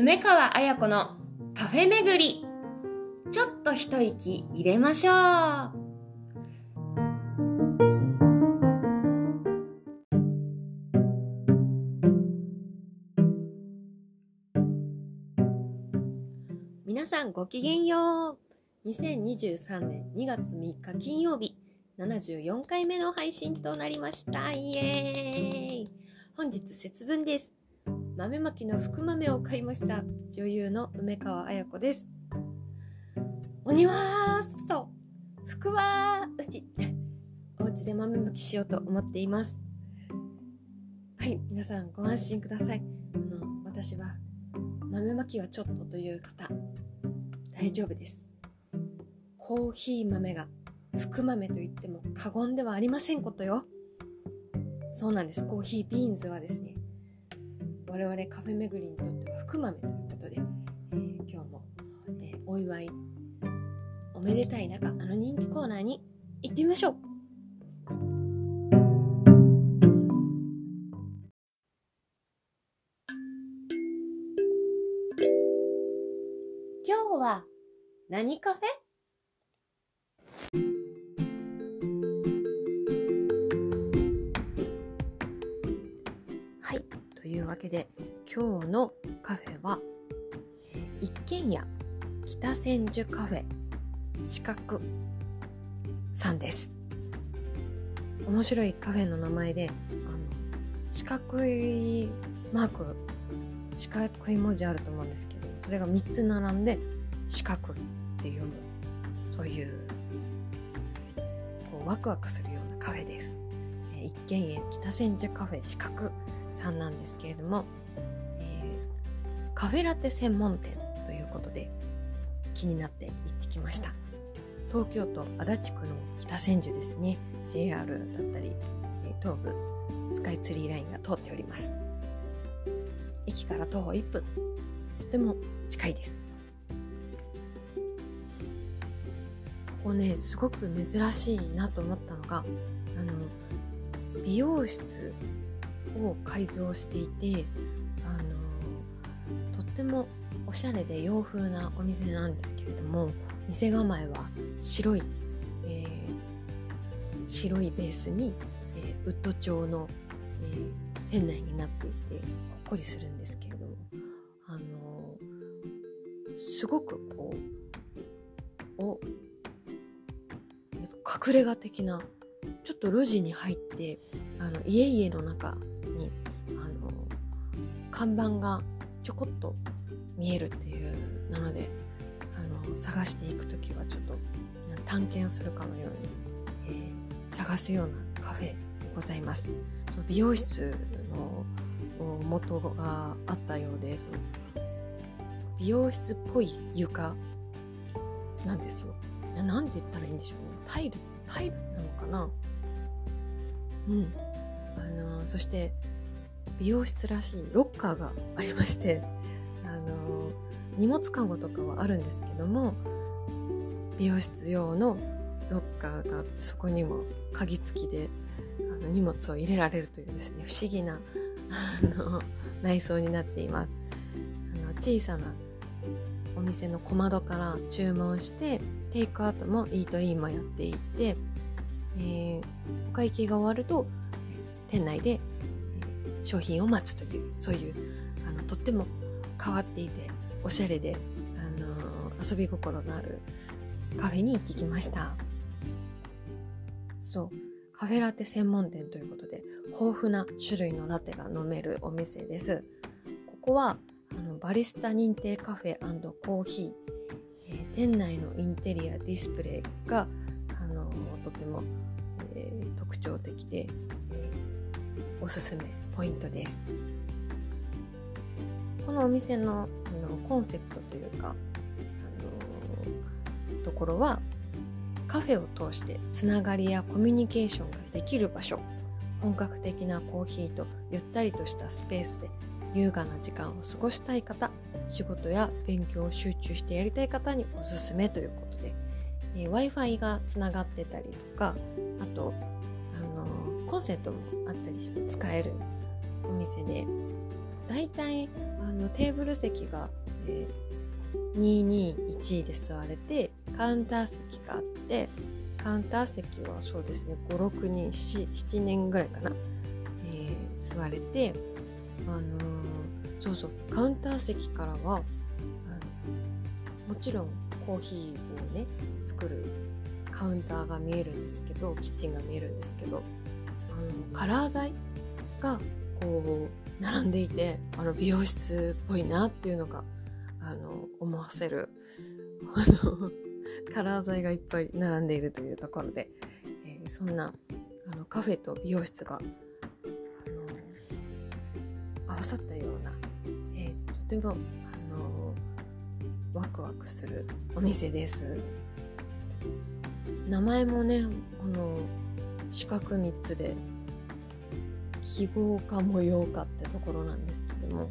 梅川彩子のカフェ巡り。ちょっと一息入れましょう。皆さんごきげんよう。2023年2月3日金曜日74回目の配信となりました。イエーイ。本日節分です。豆まきの福豆を買いました。女優の梅川彩子です。鬼はそ。う福はうち。お家で豆まきしようと思っています。はい皆さんご安心ください。あの私は豆まきはちょっとという方。大丈夫です。コーヒー豆が福豆と言っても過言ではありませんことよ。そうなんです。コーヒービーンズはですね我々カフェ巡りにとっては福豆ということで、えー、今日も、えー、お祝いおめでたい中あの人気コーナーに行ってみましょう。今日は何カフェ？けで今日のカフェは一軒家北千住カフェ四角さんです。面白いカフェの名前であの四角いマーク四角い文字あると思うんですけどそれが3つ並んで四角っていうそういうこうワクワクするようなカフェです。一軒家北千住カフェ四角。さんなんですけれども、えー、カフェラテ専門店ということで気になって行ってきました。東京都足立区の北千住ですね。JR だったり東部スカイツリーラインが通っております。駅から徒歩1分。とても近いです。ここねすごく珍しいなと思ったのがあの美容室を改造していてあのとってもおしゃれで洋風なお店なんですけれども店構えは白い、えー、白いベースに、えー、ウッド調の、えー、店内になっていてほっこりするんですけれどもあのすごくこうお隠れ家的なちょっと路地に入ってあの家々の中看板がちょこっと見えるっていうなのであの探していく時はちょっと探検するかのように、えー、探すようなカフェでございます。その美容室の元があったようでその美容室っぽい床なんですよ。なんて言ったらいいんでしょうね。タイル、タイルなのかな？うん。あのそして美容室らしいロッカーがありましてあの荷物かごとかはあるんですけども美容室用のロッカーがそこにも鍵付きであの荷物を入れられるというですね不思議なあの内装になっています。あの小さなお店の小窓から注文してテイクアウトもイートインもやっていて、えー、お会計が終わると店内で商品を待つというそういうあのとっても変わっていておしゃれで、あの遊び心のあるカフェに行ってきました。そう。カフェラテ専門店ということで豊富な種類のラテが飲めるお店です。ここはあのバリスタ認定カフェコーヒー、えー、店内のインテリアディスプレイがあのとても、えー、特徴的で、えー、おすすめ。ポイントです。このお店のあのコンセプトというか、あのところはカフェを通してつながりやコミュニケーションができる場所。本格的なコーヒーとゆったりとしたスペースで優雅な時間を過ごしたい方仕事や勉強を集中してやりたい方におすすめということで、えー、w i f i がつながってたりとかあと、あのー、コンセントもあったりして使えるお店で。大体あのテーブル席が、えー、221で座れてカウンター席があってカウンター席はそうですね56人 7, 7人ぐらいかな、えー、座れてあのー、そうそうカウンター席からはあのもちろんコーヒーをね作るカウンターが見えるんですけどキッチンが見えるんですけどあのカラー剤がこう並んでいてあの美容室っぽいなっていうのがあの思わせるあの カラー剤がいっぱい並んでいるというところで、えー、そんなあのカフェと美容室が合わさったような、えー、とてもあのワクワクするお店です。名前もねあの四角3つで記号か模様かってところなんですけども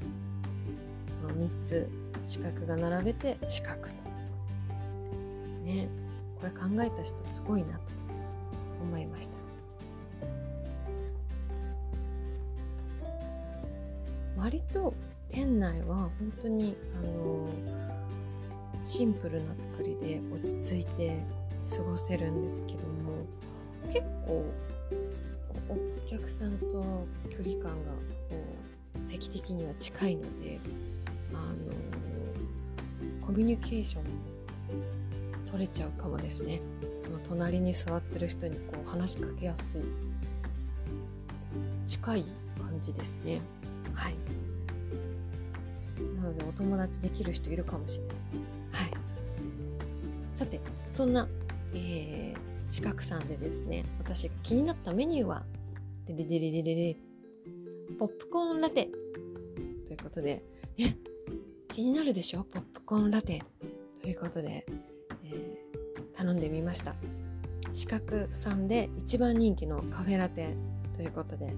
その3つ四角が並べて四角と。ねこれ考えた人すごいなと思いました。割と店内は本当にあのシンプルな作りで落ち着いて過ごせるんですけども結構お客さんと距離感がこう席的には近いのであのコミュニケーション取れちゃうかもですね。その隣に座ってる人にこう話しかけやすい近い感じですね。はい。なのでお友達できる人いるかもしれないです。はい。さてそんな、えー、四角さんでですね私気になったメニューはデリデリデリデリ。ポップコーンラテ。ということで。ね気になるでしょ？ポップコーンラテ。ということでえ頼んでみました。四角さんで一番人気のカフェラテ。ということで。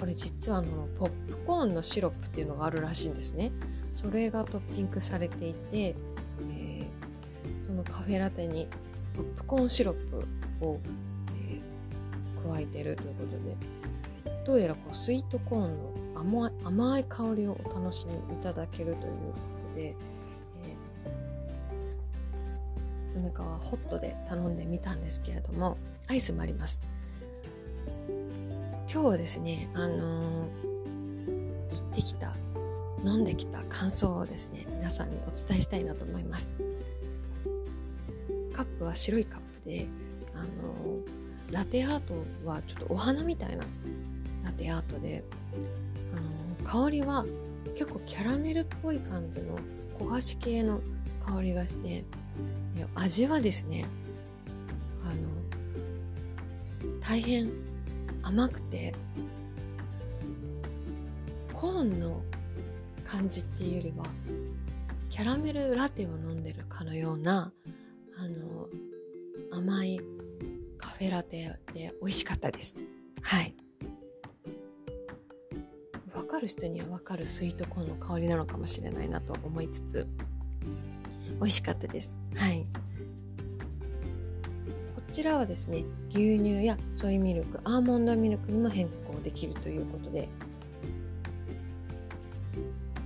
これ実はあのポップコーンのシロップっていうのがあるらしいんですね。それがトッピングされていて、えー、そのカフェラテにポップコーンシロップを、加えてる。ということで。どうやらこうスイートコーンの甘い甘い香りをお楽しみいただけるということで。え梅川ホットで頼んでみたんですけれどもアイスもあります。今日はですねあのー、行ってきた飲んできた感想をですね皆さんにお伝えしたいなと思います。カップは白いカップであのー、ラテアートはちょっとお花みたいなラテアートであの、香りは結構キャラメルっぽい感じの焦がし系の香りがして味はですねあの大変甘くてコーンの感じっていうよりはキャラメルラテを飲んでるかのようなあの甘いフェラテで美味しかったですはい分かる人には分かるスイートコーンの香りなのかもしれないなと思いつつ美味しかったです。はい。こちらはですね、牛乳やソイミルク、アーモンドミルクにも変更できるということで、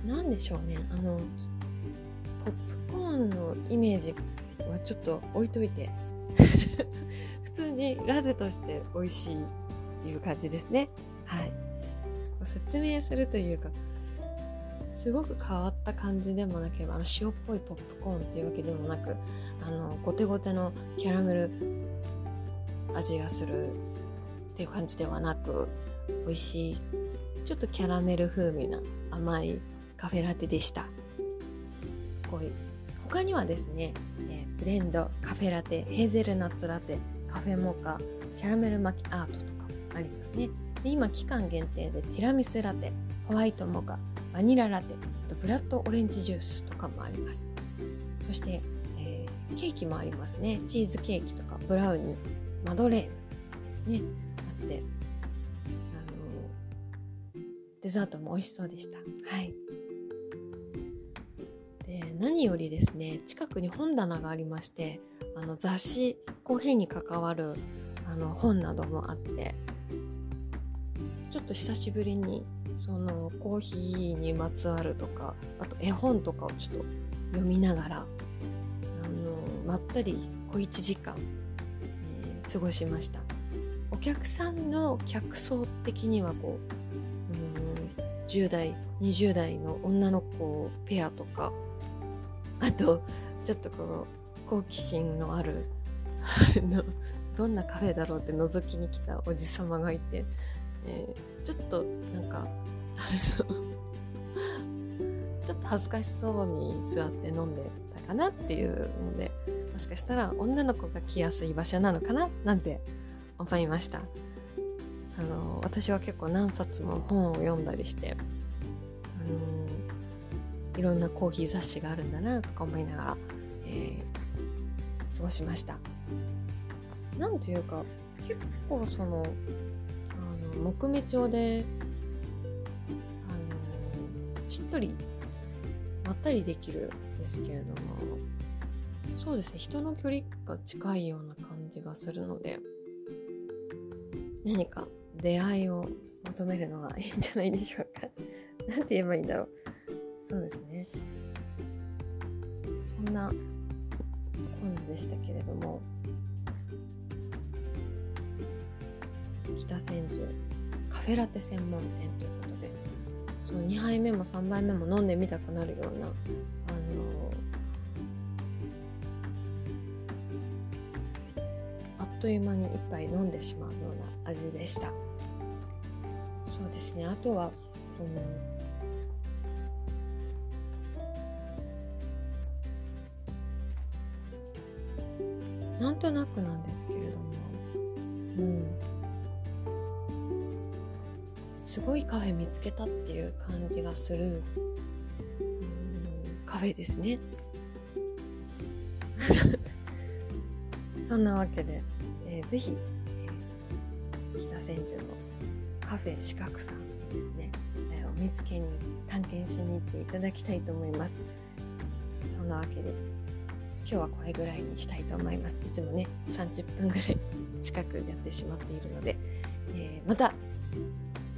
何でしょうね、あの、ポップコーンのイメージはちょっと置いといて、にラテとして美味しいいう感じですね。はい。説明するというか、すごく変わった感じでもなければあの塩っぽいポップコーンっていうわけでもなくあのゴテゴテのキャラメル味がするっていう感じではなく美味しいちょっとキャラメル風味な甘いカフェラテでしたこういう他にはですね、え、ブレンドカフェラテヘーゼルナッツラテカフェモカキャラメル巻きアートとかありますね。で今期間限定でティラミスラテホワイトモカバニララテとブラッドオレンジジュースとかもあります。そして、えー、ケーキもありますね。チーズケーキとかブラウニーマドレーヌねあってあのデザートも美味しそうでした。はい。で何よりですね近くに本棚がありましてあの雑誌コーヒーに関わるあの本などもあってちょっと久しぶりにそのコーヒーにまつわるとかあと絵本とかをちょっと読みながらあのまったり小1時間、えー、過ごしました。お客さんの客層的にはこううん10代20代の女の子ペアとかあとちょっとこう好奇心のある どんなカフェだろうって覗きに来たおじさまがいて、えー、ちょっとなんか ちょっと恥ずかしそうに座って飲んでたかなっていうのでもしかしたら女の子が来やすい場所なのかななんて思いました。あの私は結構何冊も本を読んだりして、あのいろんなコーヒー雑誌があるんだなとか思いながら、え、過ごしました。なんというか結構そのあの木目調であのしっとりまったりできるんですけれどもそうですね人の距離が近いような感じがするので何か出会いを求めるのがいいんじゃないでしょうか。何て言えばいいんだろう。そうですね。そんな本でしたけれども。北千住。カフェラテ専門店ということで。そう2杯目も3杯目も飲んでみたくなるようなあのあっという間に1杯飲んでしまうような味でした。そうですね。あとはそのなんとなくなんですけれども、うん、すごいカフェ見つけたっていう感じがする、うん、カフェですね。そんなわけで、えー、ぜひ、えー、北千住のカフェ四角さんですね、えー、お見つけに探検しに行っていただきたいと思います。そんなわけで今日はこれぐらいにしたいと思います。いつもね30分ぐらい近くやってしまっているので、えー、また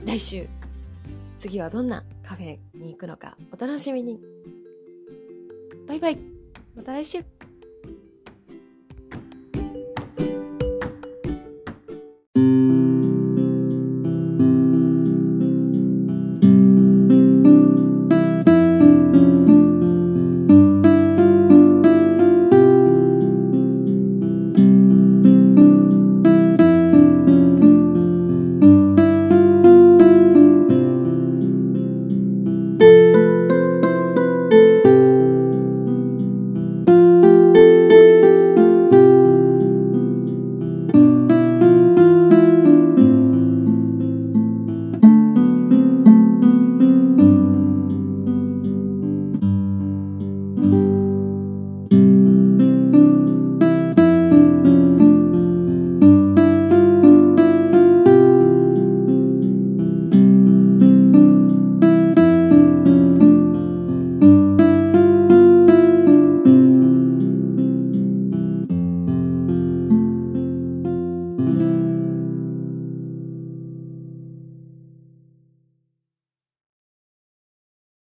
来週次はどんなカフェに行くのかお楽しみに。バイバイ。また来週。